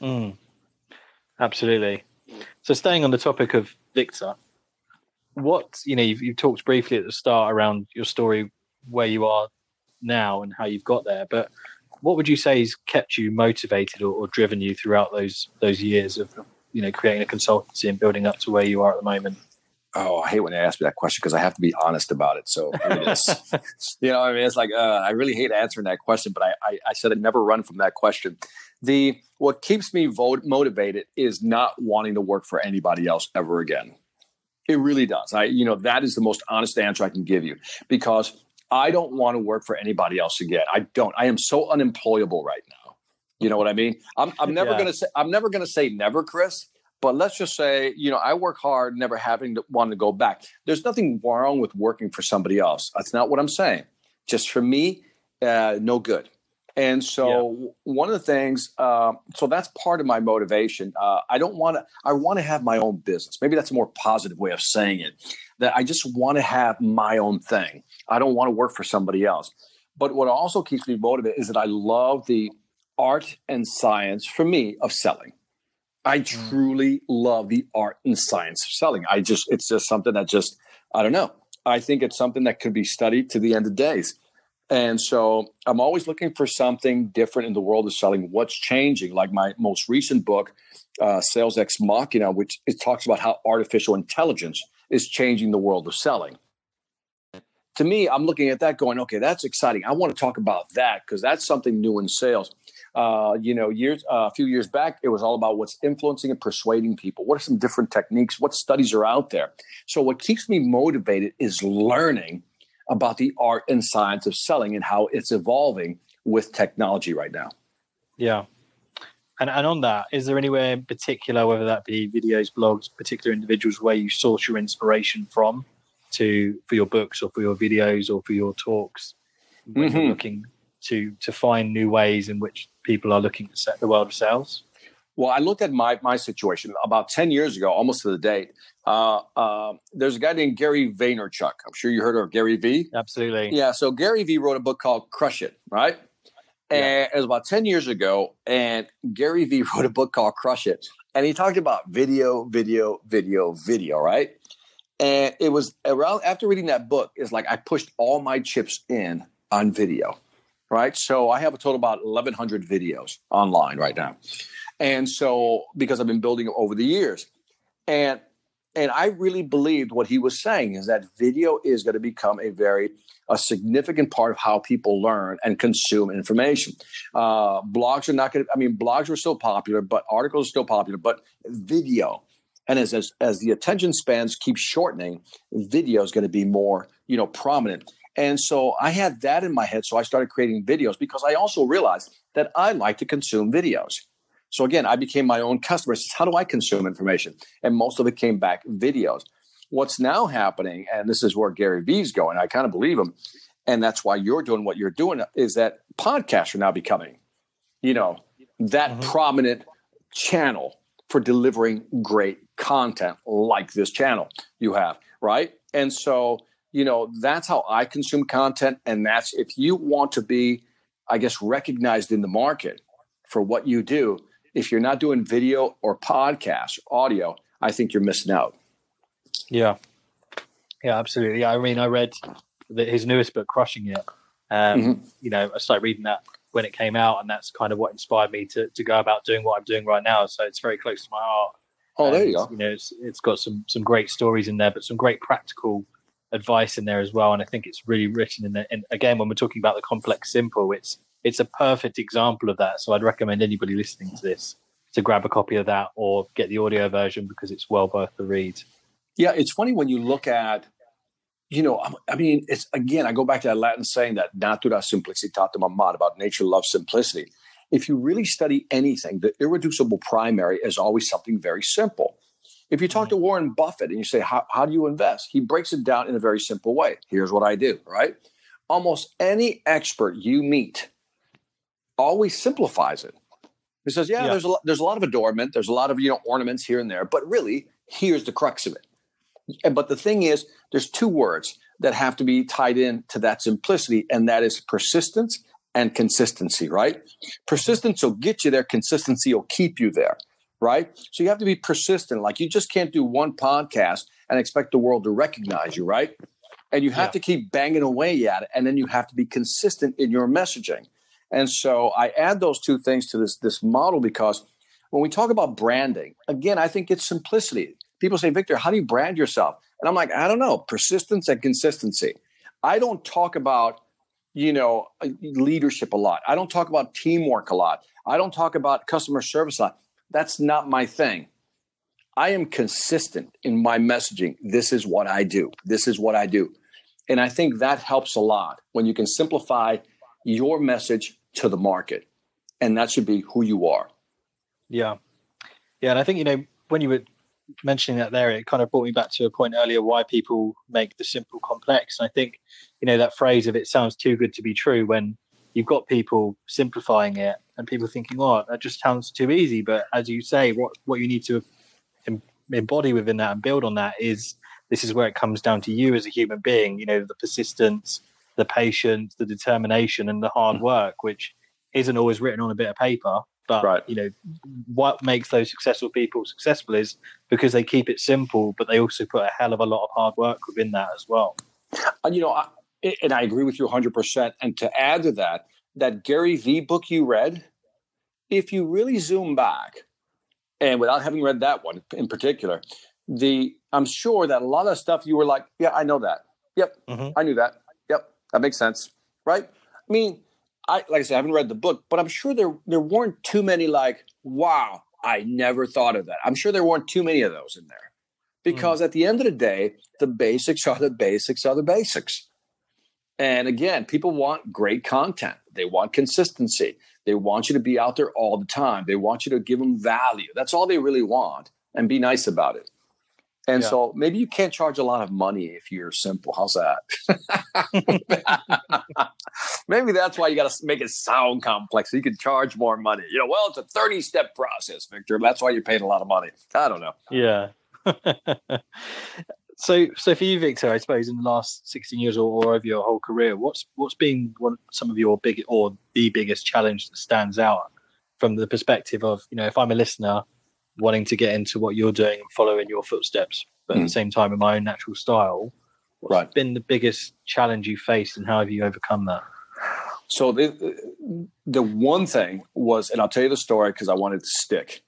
Mm, absolutely. So, staying on the topic of Victor, what you know, you've, you've talked briefly at the start around your story, where you are now, and how you've got there, but what would you say has kept you motivated or, or, driven you throughout those those years of you know creating a consultancy and building up to where you are at the moment? Oh, I hate when they ask me that question because I have to be honest about it. So, *laughs* you know, I mean, it's like uh, I really hate answering that question, but I, I, I said I never run from that question. The what keeps me vote, motivated is not wanting to work for anybody else ever again. It really does. I, you know, that is the most honest answer I can give you because I don't want to work for anybody else again. I don't. I am so unemployable right now. You know what I mean? I'm, I'm never yeah. going to say I'm never to say never, Chris. But let's just say, you know, I work hard, never having to want to go back. There's nothing wrong with working for somebody else. That's not what I'm saying. Just for me, uh, no good. And so yeah. one of the things, uh, so that's part of my motivation. Uh, I don't want to. I want to have my own business. Maybe that's a more positive way of saying it. That I just want to have my own thing. I don't want to work for somebody else. But what also keeps me motivated is that I love the art and science for me of selling. I mm. truly love the art and science of selling. I just, it's just something that just, I don't know. I think it's something that could be studied to the end of days. And so I'm always looking for something different in the world of selling. What's changing? Like my most recent book, uh, Sales Ex Machina, which it talks about how artificial intelligence is changing the world of selling to me, I'm looking at that going, okay, that's exciting. I want to talk about that because that's something new in sales. Uh, you know, years uh, a few years back, it was all about what's influencing and persuading people. What are some different techniques? What studies are out there? So, what keeps me motivated is learning about the art and science of selling and how it's evolving with technology right now. Yeah. And, and on that, is there anywhere in particular, whether that be videos, blogs, particular individuals, where you source your inspiration from? to for your books or for your videos or for your talks when mm-hmm. you're looking to to find new ways in which people are looking to set the world of sales? Well, I looked at my my situation about ten years ago, almost to the date. Uh, uh, there's a guy named Gary Vaynerchuk. I'm sure you heard of Gary V. Absolutely. Yeah. So Gary V wrote a book called Crush It, right? And it was about 10 years ago. And Gary Vee *laughs* wrote a book called Crush It. And he talked about video, video, video, video, right? And it was around after reading that book, it's like I pushed all my chips in on video, right? So I have a total about 1,100 videos online right now. And so, because I've been building over the years. And and I really believed what he was saying is that video is going to become a very a significant part of how people learn and consume information. Uh, blogs are not going to. I mean, blogs are still popular, but articles are still popular, but video. And as, as as the attention spans keep shortening, video is going to be more you know prominent. And so I had that in my head. So I started creating videos because I also realized that I like to consume videos. So again, I became my own customer. Says, how do I consume information? And most of it came back videos. What's now happening, and this is where Gary Vee's going, I kind of believe him, and that's why you're doing what you're doing, is that podcasts are now becoming, you know, that mm-hmm. prominent channel for delivering great content like this channel you have, right? And so, you know, that's how I consume content. And that's if you want to be, I guess, recognized in the market for what you do, if you're not doing video or podcast audio, I think you're missing out. Yeah, yeah, absolutely. I mean, I read the, his newest book, Crushing It. Um, mm-hmm. You know, I started reading that when it came out, and that's kind of what inspired me to to go about doing what I'm doing right now. So it's very close to my heart. Oh, and, there you go. You know, it's it's got some some great stories in there, but some great practical advice in there as well. And I think it's really written in there. And again, when we're talking about the complex simple, it's it's a perfect example of that. So I'd recommend anybody listening to this to grab a copy of that or get the audio version because it's well worth the read. Yeah, it's funny when you look at, you know, I mean, it's again, I go back to that Latin saying that natura simplicitate amat about nature loves simplicity. If you really study anything, the irreducible primary is always something very simple. If you talk to. Warren Buffett and you say, how, how do you invest? He breaks it down in a very simple way. Here's what I do, right? Almost any expert you meet always simplifies it. He says, "Yeah, yeah. there's a lot, there's a lot of adornment, there's a lot of you know ornaments here and there, but really, here's the crux of it." But the thing is, there's two words that have to be tied in to that simplicity, and that is persistence and consistency. Right? Persistence will get you there. Consistency will keep you there. Right? So you have to be persistent. Like you just can't do one podcast and expect the world to recognize you. Right? And you have yeah. to keep banging away at it, and then you have to be consistent in your messaging. And so I add those two things to this this model because when we talk about branding, again, I think it's simplicity. People say, Victor, how do you brand yourself? And I'm like, I don't know, persistence and consistency. I don't talk about, you know, uh, leadership a lot. I don't talk about teamwork a lot. I don't talk about customer service a lot. That's not my thing. I am consistent in my messaging. This is what I do. This is what I do. And I think that helps a lot when you can simplify your message to the market. And that should be who you are. Yeah. Yeah. And I think, you know, when you were mentioning that there, it kind of brought me back to a point earlier why people make the simple complex. And I think, you know, that phrase of it sounds too good to be true when you've got people simplifying it and people thinking, oh, that just sounds too easy. But as you say, what, what you need to embody within that and build on that is this is where it comes down to you as a human being, you know, the persistence, the patience, the determination, and the hard mm. work, which isn't always written on a bit of paper. But right. you know, what makes those successful people successful is because they keep it simple, but they also put a hell of a lot of hard work within that as well. And you know, I, and I agree with you 100. percent And to add to that, that Gary Vee book you read, if you really zoom back, and without having read that one in particular, the I'm sure that a lot of stuff you were like, yeah, I know that. Yep, mm-hmm. I knew that. That makes sense, right? I mean, I like I said, I haven't read the book, but I'm sure there there weren't too many like, wow, I never thought of that. I'm sure there weren't too many of those in there. Because mm. at the end of the day, the basics are the basics are the basics. And again, people want great content. They want consistency. They want you to be out there all the time. They want you to give them value. That's all they really want and be nice about it. And yeah. so maybe you can't charge a lot of money if you're simple. How's that? *laughs* maybe that's why you got to make it sound complex. So you can charge more money. You know, well, it's a 30 step process, Victor. That's why you're paying a lot of money. I don't know. Yeah. *laughs* so, so for you, Victor, I suppose in the last 16 years or, or over your whole career, what's what's been one, some of your big or the biggest challenge that stands out from the perspective of you know, if I'm a listener wanting to get into what you're doing and follow in your footsteps, but mm. at the hmm. same time in my own natural style. What's right. been the biggest challenge you faced and how have you overcome that? So the the one thing was, and I'll tell you the story because I wanted to stick,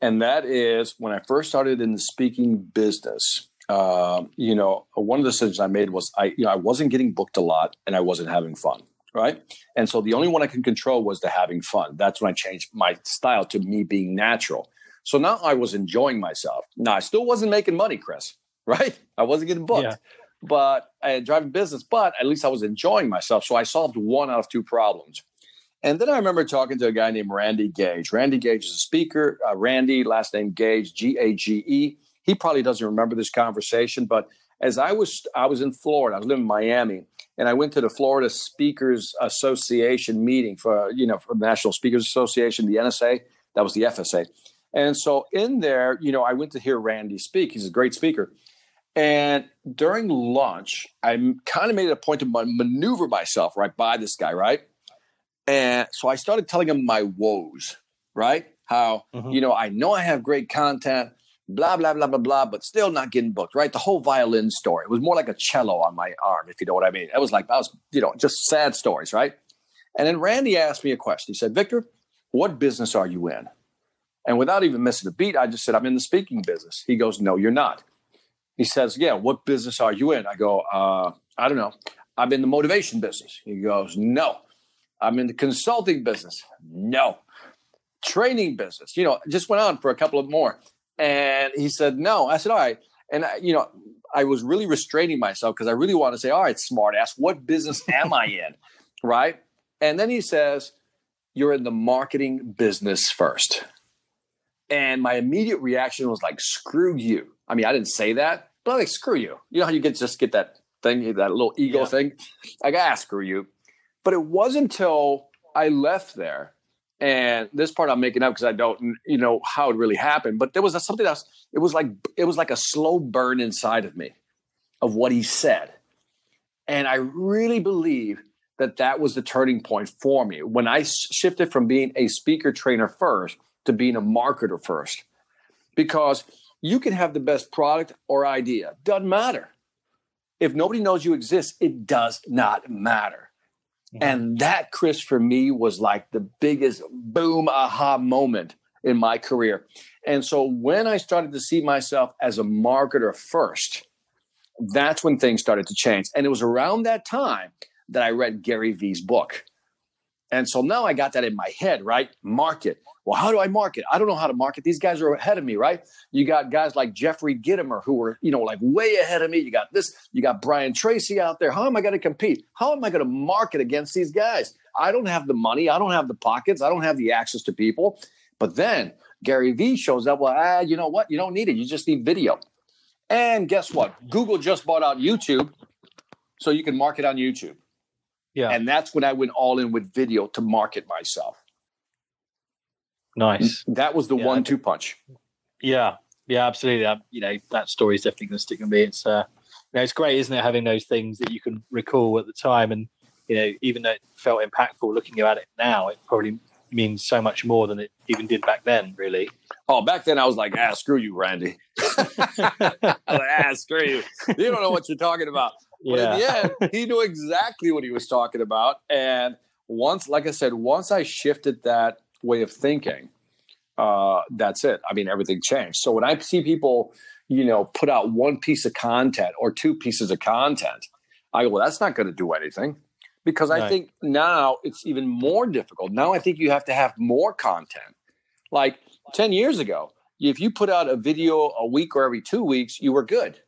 and that is when I first started in the speaking business. Uh, you know, one of the decisions I made was I, you know, I wasn't getting booked a lot and I wasn't having fun, right? And so the only one I can control was the having fun. That's when I changed my style to me being natural. So now I was enjoying myself. Now I still wasn't making money, Chris, *laughs* right? I wasn't getting booked. Yeah but I had driving business, but at least I was enjoying myself. So I solved one out of two problems. And then I remember talking to a guy named Randy Gage. Randy Gage is a speaker. Uh, Randy, last name Gage, G A G E. He probably doesn't remember this conversation, but as I was, I was in Florida. I was living in Miami, and I went to the Florida Speakers Association meeting for you know for the National Speakers Association, the NSA. That was the FSA. And so in there, you know, I went to hear Randy speak. He's a great speaker. And during lunch, I kind of made it a point to maneuver myself right by this guy, right? And so I started telling him my woes, right? How, mm-hmm. you know, I know I have great content, blah, blah, blah, blah, blah, but still not getting booked, right? The whole violin story. It was more like a cello on my arm, if you know what I mean. It was like, I was, you know, just sad stories, right? And then Randy asked me a question. He said, Victor, what business are you in? And without even missing a beat, I just said, I'm in the speaking business. He goes, No, you're not. He says, Yeah, what business are you in? I go, uh, I don't know. I'm in the motivation business. He goes, No. I'm in the consulting business. No. Training business. You know, just went on for a couple of more. And he said, No. I said, All right. And, I, you know, I was really restraining myself because I really want to say, All right, smart ass, what business am I in? *laughs* Right. And then he says, You're in the marketing business first. And my immediate reaction was like, Screw you. I mean, I didn't say that, but I'm like, screw you. You know how you get just get that thing, that little ego yeah. thing? Like, ah, screw you. But it wasn't until I left there, and this part I'm making up because I don't, you know, how it really happened. But there was something else. It was like it was like a slow burn inside of me of what he said, and I really believe that that was the turning point for me when I shifted from being a speaker trainer first to being a marketer first, because you can have the best product or idea. Doesn't matter. If nobody knows you exist, it does not matter. Mm-hmm. And that, Chris, for me was like the biggest boom aha moment in my career. And so when I started to see myself as a marketer first, that's when things started to change. And it was around that time that I read Gary Vee's book. And so now I got that in my head, right? Market. Well, how do I market? I don't know how to market. These guys are ahead of me, right? You got guys like Jeffrey Gitomer who are, you know, like way ahead of me. You got this, you got Brian Tracy out there. How am I going to compete? How am I going to market against these guys? I don't have the money. I don't have the pockets. I don't have the access to people. But then Gary Vee shows up. Well, ah, you know what? You don't need it. You just need video. And guess what? Google just bought out YouTube. So you can market on YouTube. Yeah. And that's when I went all in with video to market myself. Nice. That was the yeah, one-two punch. Yeah, yeah, absolutely. You know, that story is definitely going to stick with me. It's, uh, you know, it's great, isn't it, having those things that you can recall at the time, and you know, even though it felt impactful, looking at it now, it probably means so much more than it even did back then. Really. Oh, back then I was like, ah, screw you, Randy. *laughs* I was like, ah, screw you. You don't know what you're talking about. But yeah. in the end, he knew exactly what he was talking about. And once, like I said, once I shifted that way of thinking, uh, that's it. I mean, everything changed. So when I see people, you know, put out one piece of content or two pieces of content, I go, well, that's not going to do anything because I think now it's even more difficult. Now I think you have to have more content. Like 10 years ago, if you put out a video a week or every two weeks, you were good.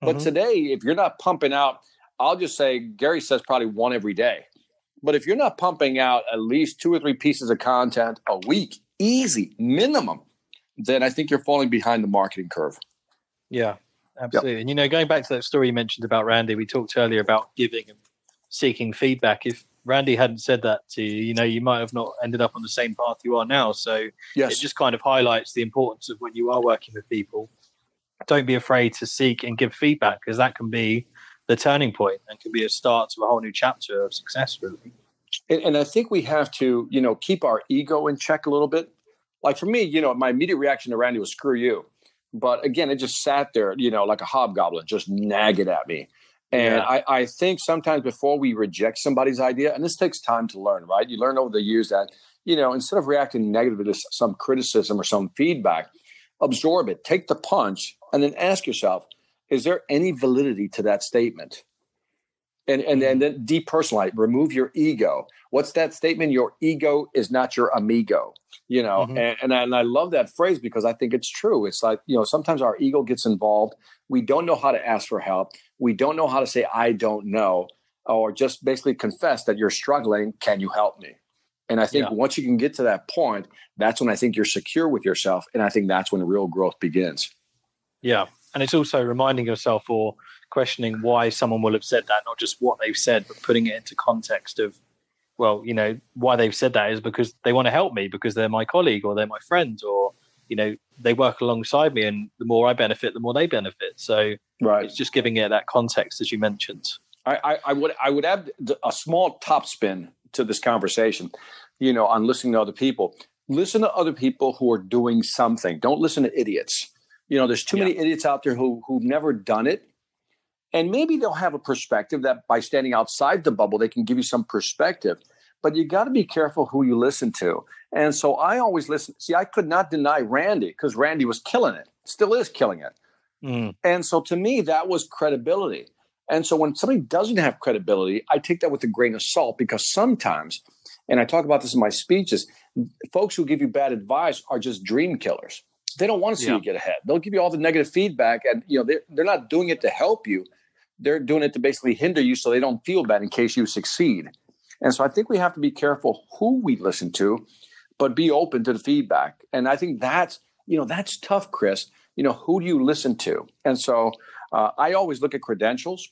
But mm-hmm. today, if you're not pumping out, I'll just say Gary says probably one every day. But if you're not pumping out at least two or three pieces of content a week, easy, minimum, then I think you're falling behind the marketing curve. Yeah, absolutely. Yep. And you know, going back to that story you mentioned about Randy, we talked earlier about giving and seeking feedback. If Randy hadn't said that to you, you know, you might have not ended up on the same path you are now. So yes. it just kind of highlights the importance of when you are working with people. Don't be afraid to seek and give feedback because that can be the turning point and can be a start to a whole new chapter of success, really. And, and, I think we have to, you know, keep our ego in check a little bit. Like for me, you know, my immediate reaction to Randy was screw you. But again, it just sat there, you know, like a hobgoblin, just nagging at me. And Yeah. I, I think sometimes before we reject somebody's idea, and this takes time to learn, right? You learn over the years that, you know, instead of reacting negatively to some criticism or some feedback, absorb it, take the punch, and then ask yourself, is there any validity to that statement? And and, and then depersonalize, remove your ego. What's that statement? Your ego is not your amigo. You know, Mhm. and, and, I, and I love that phrase because I think it's true. It's like, you know, sometimes our ego gets involved. We don't know how to ask for help. We don't know how to say, I don't know, or just basically confess that you're struggling. Can you help me? And I think Yeah. once you can get to that point, that's when I think you're secure with yourself. And I think that's when real growth begins. Yeah. And it's also reminding yourself or questioning why someone will have said that, not just what they've said, but putting it into context of, well, you know, why they've said that is because they want to help me because they're my colleague or they're my friend or, you know, they work alongside me and the more I benefit, the more they benefit. So Right. it's just giving it that context as you mentioned. I, I, I would I would add a small top spin to this conversation, you know, on listening to other people. Listen to other people who are doing something. Don't listen to idiots. You know, there's too many idiots out there who who've never done it. And maybe they'll have a perspective that by standing outside the bubble, they can give you some perspective. But you got to be careful who you listen to. And so I always listen. See, I could not deny Randy because Randy was killing it, still is killing it. Mm, And so to me, that was credibility. And so when somebody doesn't have credibility, I take that with a grain of salt because sometimes, and I talk about this in my speeches, folks who give you bad advice are just dream killers. They don't want to see Yeah. you get ahead. They'll give you all the negative feedback, and you know they're, they're not doing it to help you. They're doing it to basically hinder you so they don't feel bad in case you succeed. And so I think we have to be careful who we listen to, but be open to the feedback. And I think that's you know that's tough, Chris. You know who do you listen to? And so uh, I always look at credentials.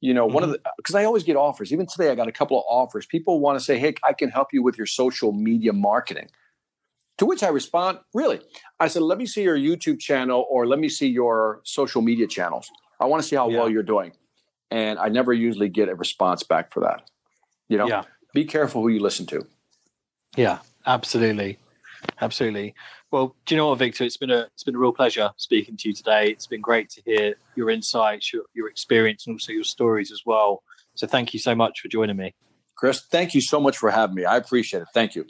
You know, one of the because I always get offers. Even today, I got a couple of offers. People want to say, "Hey, I can help you with your social media marketing." To which I respond, "Really?" I said, "Let me see your YouTube channel, or let me see your social media channels. I want to see how Yeah. well you're doing." And I never usually get a response back for that. You know, Yeah. be careful who you listen to. Yeah, absolutely, absolutely. Well, do you know what, Victor? It's been a it's been a real pleasure speaking to you today. It's been great to hear your insights, your, your experience, and also your stories as well. So, thank you so much for joining me. Chris, thank you so much for having me. I appreciate it. Thank you.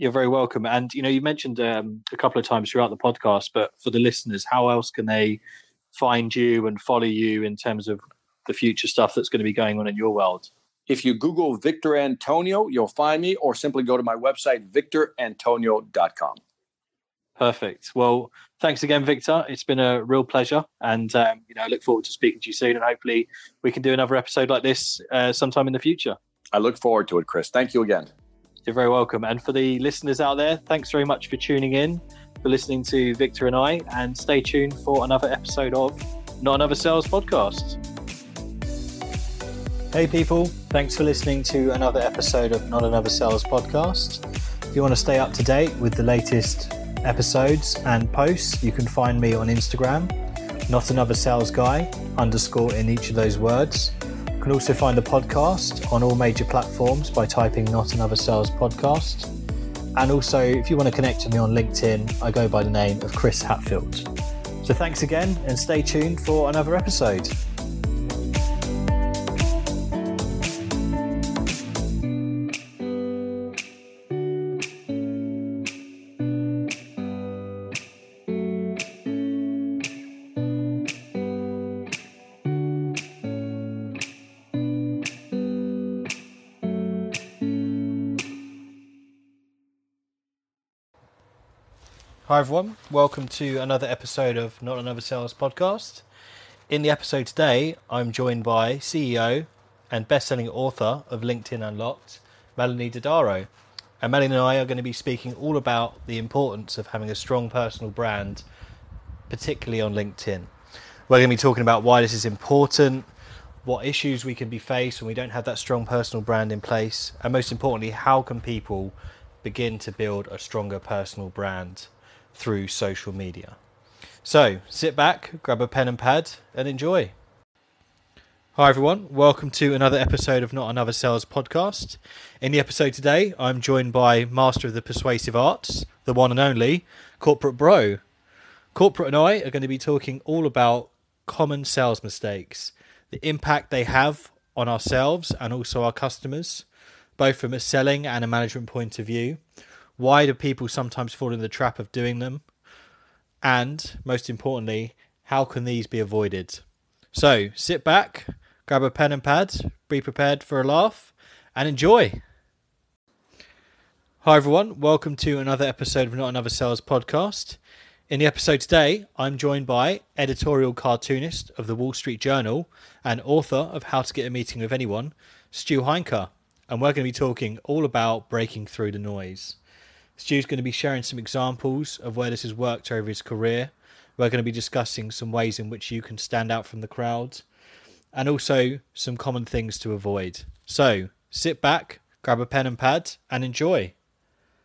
You're very welcome. And you know, you mentioned um, a couple of times throughout the podcast, but for the listeners, how else can they find you and follow you in terms of the future stuff that's going to be going on in your world? If you Google Victor Antonio, you'll find me, or simply go to my website, victorantonio.com. Perfect. Well, thanks again, Victor. It's been a real pleasure, and um, you know, I look forward to speaking to you soon. And hopefully, we can do another episode like this uh, sometime in the future. I look forward to it, Chris. Thank you again. You're very welcome. And for the listeners out there, thanks very much for tuning in, for listening to Victor and I, and stay tuned for another episode of Not Another Sales Podcast. Hey, people. Thanks for listening to another episode of Not Another Sales Podcast. If you want to stay up to date with the latest episodes and posts, you can find me on Instagram, Not Another Sales Guy, underscore in each of those words. You can also find the podcast on all major platforms by typing Not Another Sales Podcast. And also, if you want to connect with me on LinkedIn, I go by the name of Chris Hatfield. So thanks again and stay tuned for another episode. Hi, everyone. Welcome to another episode of Not Another Sales Podcast. In the episode today, I'm joined by CEO and best-selling author of LinkedIn Unlocked, Melonie Dodaro. And Melonie and I are going to be speaking all about the importance of having a strong personal brand, particularly on LinkedIn. We're going to be talking about why this is important, what issues we can be faced when we don't have that strong personal brand in place, and most importantly, how can people begin to build a stronger personal brand through social media. So sit back, grab a pen and pad, and enjoy. Hi, everyone. Welcome to another episode of Not Another Sales podcast. In the episode today, I'm joined by Master of the Persuasive Arts, the one and only Corporate Bro. Corporate and I are going to be talking all about common sales mistakes the impact they have on ourselves and also our customers, both from a selling and a management point of view. Why do people sometimes fall in the trap of doing them? And most importantly, how can these be avoided? So sit back, grab a pen and pad, be prepared for a laugh, and enjoy. Hi, everyone. Welcome to another episode of Not Another Sales podcast. In the episode today, I'm joined by editorial cartoonist of the Wall Street Journal and author of How to Get a Meeting with Anyone, Stu Heinecke. And we're going to be talking all about breaking through the noise. Stu's going to be sharing some examples of where this has worked over his career. We're going to be discussing some ways in which you can stand out from the crowd and also some common things to avoid. So sit back, grab a pen and pad, and enjoy.